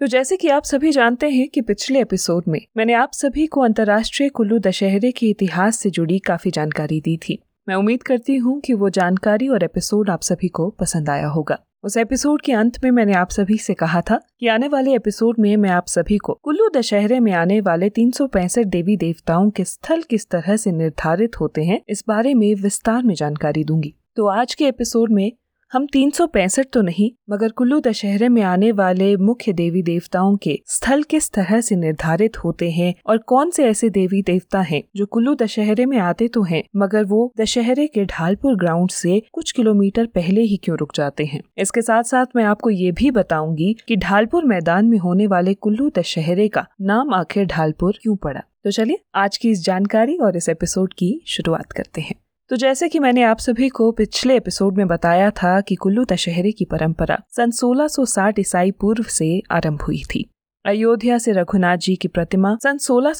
तो जैसे कि आप सभी जानते हैं कि पिछले एपिसोड में मैंने आप सभी को अंतर्राष्ट्रीय कुल्लू दशहरे के इतिहास से जुड़ी काफ़ी जानकारी दी थी। मैं उम्मीद करती हूँ कि वो जानकारी और एपिसोड आप सभी को पसंद आया होगा। उस एपिसोड के अंत में मैंने आप सभी से कहा था कि आने वाले एपिसोड में मैं आप सभी को कुल्लू दशहरे में आने वाले तीन सौ पैंसठ देवी देवताओं के स्थल किस तरह से निर्धारित होते हैं, इस बारे में विस्तार में जानकारी दूँगी। तो आज के एपिसोड में हम तीन सौ पैंसठ तो नहीं, मगर कुल्लू दशहरे में आने वाले मुख्य देवी देवताओं के स्थल किस तरह से निर्धारित होते हैं और कौन से ऐसे देवी देवता हैं जो कुल्लू दशहरे में आते तो हैं, मगर वो दशहरे के ढालपुर ग्राउंड से कुछ किलोमीटर पहले ही क्यों रुक जाते हैं? इसके साथ साथ मैं आपको ये भी बताऊँगी कि ढालपुर मैदान में होने वाले कुल्लू दशहरे का नाम आखिर ढालपुर क्यों पड़ा? तो चलिए आज की इस जानकारी और इस एपिसोड की शुरुआत करते हैं। तो जैसे कि मैंने आप सभी को पिछले एपिसोड में बताया था कि कुल्लू दशहरे की परंपरा सन 1660 ईसाई पूर्व से आरंभ हुई थी। अयोध्या से रघुनाथ जी की प्रतिमा सन सोलह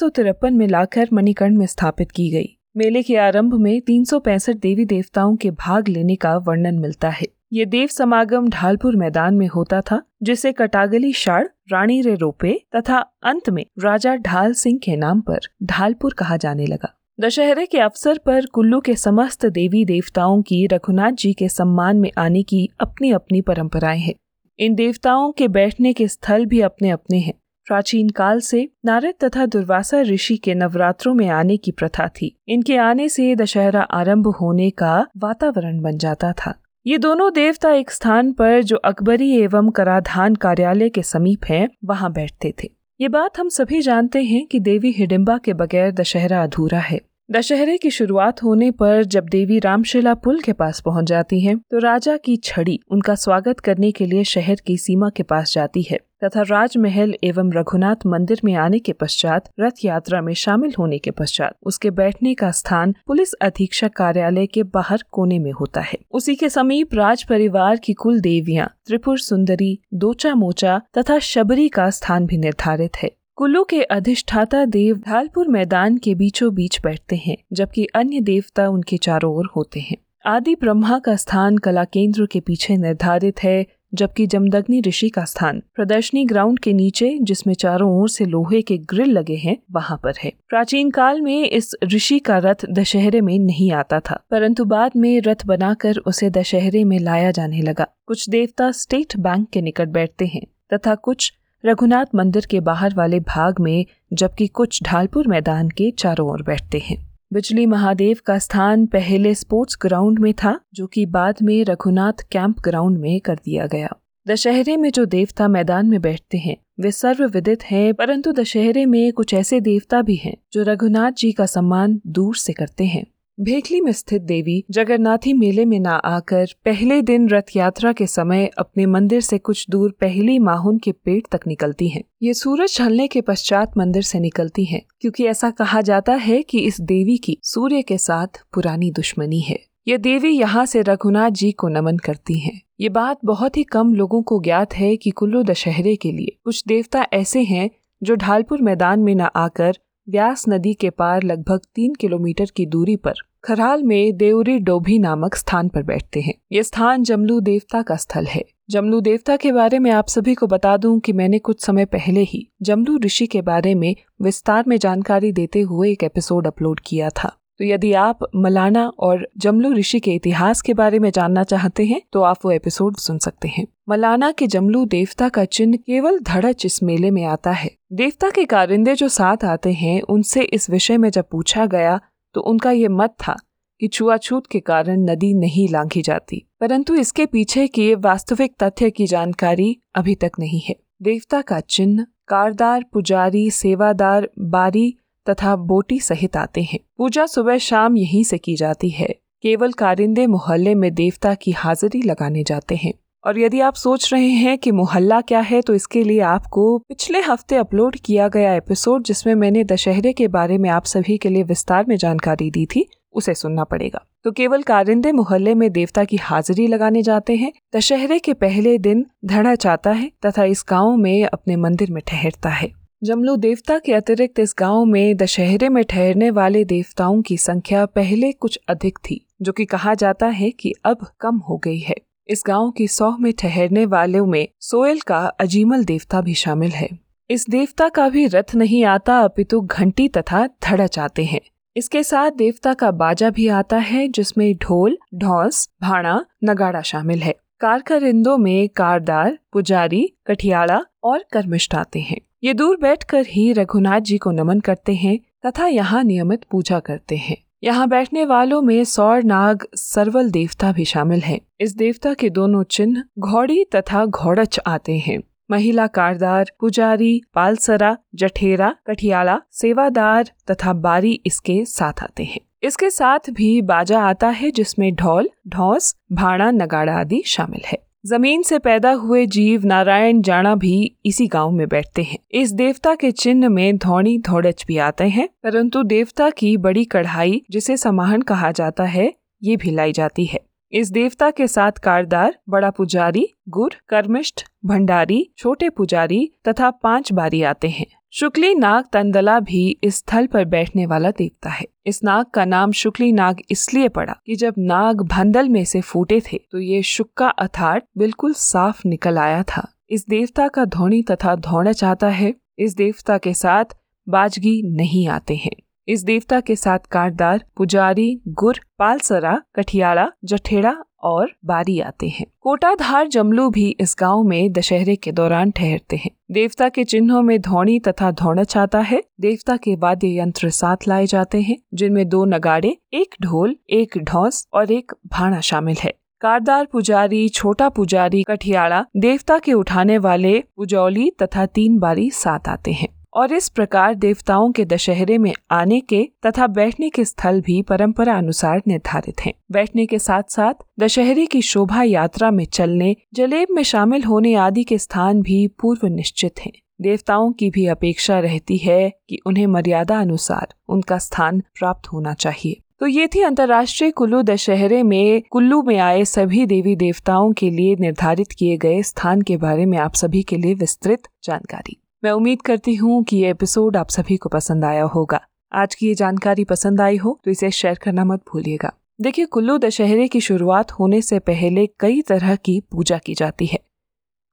में लाकर मणिकर्ण में स्थापित की गई। मेले के आरंभ में तीन सौ पैंसठ देवी देवताओं के भाग लेने का वर्णन मिलता है। ये देव समागम ढालपुर मैदान में होता था, जिसे कटागली शाड़, रानी रे रोपे तथा अंत में राजा ढाल सिंह के नाम पर ढालपुर कहा जाने लगा। दशहरे के अवसर पर कुल्लू के समस्त देवी देवताओं की रघुनाथ जी के सम्मान में आने की अपनी अपनी परंपराएँ हैं। इन देवताओं के बैठने के स्थल भी अपने अपने हैं। प्राचीन काल से नारद तथा दुर्वासा ऋषि के नवरात्रों में आने की प्रथा थी। इनके आने से दशहरा आरंभ होने का वातावरण बन जाता था। ये दोनों देवता एक स्थान पर जो अकबरी एवं कराधान कार्यालय के समीप है, वहाँ बैठते थे। ये बात हम सभी जानते हैं कि देवी हिडिम्बा के बगैर दशहरा अधूरा है। दशहरे की शुरुआत होने पर जब देवी रामशिला पुल के पास पहुँच जाती हैं, तो राजा की छड़ी उनका स्वागत करने के लिए शहर की सीमा के पास जाती है तथा राजमहल एवं रघुनाथ मंदिर में आने के पश्चात रथ यात्रा में शामिल होने के पश्चात उसके बैठने का स्थान पुलिस अधीक्षक कार्यालय के बाहर कोने में होता है। उसी के समीप राज परिवार की कुल देवियाँ त्रिपुर सुंदरी दोचा मोचा तथा शबरी का स्थान भी निर्धारित है। कुल्लू के अधिष्ठाता देव ढालपुर मैदान के बीचों बीच बैठते हैं, जबकि अन्य देवता उनके चारों ओर होते हैं। आदि ब्रह्मा का स्थान कला केंद्र के पीछे निर्धारित है, जबकि जमदग्नि ऋषि का स्थान प्रदर्शनी ग्राउंड के नीचे, जिसमें चारों ओर से लोहे के ग्रिल लगे हैं, वहाँ पर है। प्राचीन काल में इस ऋषि का रथ दशहरे में नहीं आता था, परंतु बाद में रथ बनाकर उसे दशहरे में लाया जाने लगा। कुछ देवता स्टेट बैंक के निकट बैठते हैं, तथा कुछ रघुनाथ मंदिर के बाहर वाले भाग में, जबकि कुछ ढालपुर मैदान के चारों ओर बैठते हैं। बिजली महादेव का स्थान पहले स्पोर्ट्स ग्राउंड में था, जो कि बाद में रघुनाथ कैंप ग्राउंड में कर दिया गया। दशहरे में जो देवता मैदान में बैठते हैं, वे सर्व विदित हैं, परंतु दशहरे में कुछ ऐसे देवता भी हैं, जो रघुनाथ जी का सम्मान दूर से करते हैं। भेखली में स्थित देवी जगन्नाथी मेले में ना आकर पहले दिन रथ यात्रा के समय अपने मंदिर से कुछ दूर पहली माहुन के पेट तक निकलती हैं। ये सूरज ढलने के पश्चात मंदिर से निकलती हैं, क्योंकि ऐसा कहा जाता है कि इस देवी की सूर्य के साथ पुरानी दुश्मनी है ये देवी यहाँ से रघुनाथ जी को नमन करती हैं। ये बात बहुत ही कम लोगों को ज्ञात है कि कुल्लू दशहरे के लिए कुछ देवता ऐसे हैं जो ढालपुर मैदान में न आकर व्यास नदी के पार लगभग तीन किलोमीटर की दूरी पर खराल में देवरी डोभी नामक स्थान पर बैठते हैं। ये स्थान जमलू देवता का स्थल है। जमलू देवता के बारे में आप सभी को बता दूँ कि मैंने कुछ समय पहले ही जमलू ऋषि के बारे में विस्तार में जानकारी देते हुए एक एपिसोड अपलोड किया था। तो यदि आप मलाना और जमलू ऋषि के इतिहास के बारे में जानना चाहते हैं तो आप वो एपिसोड सुन सकते हैं। मलाना के जमलू देवता का चिन्ह केवल धड़च इस मेले में आता है। देवता के कारिंदे जो साथ आते हैं, उनसे इस विषय में जब पूछा गया तो उनका ये मत था कि छुआछूत के कारण नदी नहीं लांघी जाती। परंतु इसके पीछे के वास्तविक तथ्य की जानकारी अभी तक नहीं है। देवता का चिन्ह, कारदार, पुजारी, सेवादार, बारी तथा बोटी सहित आते हैं। पूजा सुबह शाम यहीं से की जाती है। केवल कारिंदे मोहल्ले में देवता की हाजिरी लगाने जाते हैं। और यदि आप सोच रहे हैं कि मोहल्ला क्या है तो इसके लिए आपको पिछले हफ़्ते अपलोड किया गया एपिसोड, जिसमें मैंने दशहरे के बारे में आप सभी के लिए विस्तार में जानकारी दी थी, उसे सुनना पड़ेगा। तो केवल कारिंदे मोहल्ले में देवता की हाजिरी लगाने जाते हैं। दशहरे के पहले दिन धड़ा चाहता है तथा इस गाँव में अपने मंदिर में ठहरता है। जमलू देवता के अतिरिक्त इस गाँव में दशहरे में ठहरने वाले देवताओं की संख्या पहले कुछ अधिक थी, जो कि कहा जाता है कि अब कम हो गई है। इस गाँव की सौ में ठहरने वालों में सोयल का अजीमल देवता भी शामिल है। इस देवता का भी रथ नहीं आता, अपितु घंटी तथा धड़च आते हैं। इसके साथ देवता का बाजा भी आता है, जिसमें ढोल, ढौस भाड़ा नगाड़ा शामिल है। कारकरिंदों में कारदार, पुजारी, कठियाड़ा और कर्मिष्ठ आते हैं। ये दूर बैठकर ही रघुनाथ जी को नमन करते हैं तथा यहाँ नियमित पूजा करते हैं। यहाँ बैठने वालों में सौर नाग सरवल देवता भी शामिल है। इस देवता के दोनों चिन्ह घोड़ी तथा घोड़च आते हैं। महिला कारदार, पुजारी, पालसरा, जठेरा, कठियाला, सेवादार तथा बारी इसके साथ आते हैं। इसके साथ भी बाजा आता है जिसमें ढोल, ढौस, भाड़ा, नगाड़ा आदि शामिल है। ज़मीन से पैदा हुए जीव नारायण जाना भी इसी गाँव में बैठते हैं। इस देवता के चिन्ह में धौनी धौड़च भी आते हैं, परंतु देवता की बड़ी कढ़ाई, जिसे समाहन कहा जाता है, ये भी लाई जाती है। इस देवता के साथ कारदार, बड़ा पुजारी, गुर, कर्मिष्ठ, भंडारी, छोटे पुजारी तथा पाँच बारी आते हैं। शुक्ली नाग तंदला भी इस स्थल पर बैठने वाला देवता है। इस नाग का नाम शुक्ली नाग इसलिए पड़ा कि जब नाग भंडल में से फूटे थे तो ये शुक्का अथार्ट बिल्कुल साफ़ निकल आया था। इस देवता का धोनी तथा धोना चाहता है, इस देवता के साथ बाजगी नहीं आते हैं। इस देवता के साथ कारदार, पुजारी, गुर, पालसरा कठियाड़ा जठेड़ा और बारी आते हैं। कोटाधार जमलू भी इस गाँव में दशहरे के दौरान ठहरते हैं। देवता के चिन्हों में धौनी तथा धौणच आता है। देवता के वाद्य यंत्र साथ लाए जाते हैं, जिनमें दो नगाड़े, एक ढोल, एक ढौस और एक भाणा शामिल है। कारदार पुजारी, छोटा पुजारी कठियाड़ा देवता के उठाने वाले पुजौली तथा तीन बारी साथ आते हैं। और इस प्रकार देवताओं के दशहरे में आने के तथा बैठने के स्थल भी परंपरा अनुसार निर्धारित हैं। बैठने के साथ साथ दशहरे की शोभा यात्रा में चलने, जलेब में शामिल होने आदि के स्थान भी पूर्व निश्चित हैं। देवताओं की भी अपेक्षा रहती है कि उन्हें मर्यादा अनुसार उनका स्थान प्राप्त होना चाहिए तो ये थी अंतर्राष्ट्रीय कुल्लू दशहरे में, कुल्लू में आए सभी देवी देवताओं के लिए निर्धारित किए गए स्थान के बारे में आप सभी के लिए विस्तृत जानकारी मैं उम्मीद करती हूँ कि ये एपिसोड आप सभी को पसंद आया होगा। आज की ये जानकारी पसंद आई हो तो इसे शेयर करना मत भूलिएगा। देखिए, कुल्लू दशहरे की शुरुआत होने से पहले कई तरह की पूजा की जाती है।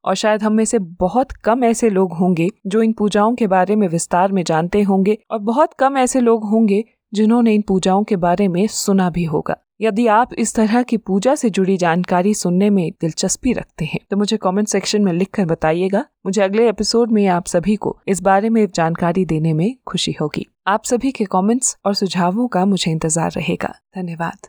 और शायद हम में से बहुत कम ऐसे लोग होंगे जो इन पूजाओं के बारे में विस्तार में जानते होंगे, और बहुत कम ऐसे लोग होंगे जिन्होंने इन पूजाओं के बारे में सुना भी होगा। यदि आप इस तरह की पूजा से जुड़ी जानकारी सुनने में दिलचस्पी रखते हैं तो मुझे कमेंट सेक्शन में लिखकर बताइएगा। मुझे अगले एपिसोड में आप सभी को इस बारे में जानकारी देने में खुशी होगी। आप सभी के कमेंट्स और सुझावों का मुझे इंतज़ार रहेगा। धन्यवाद।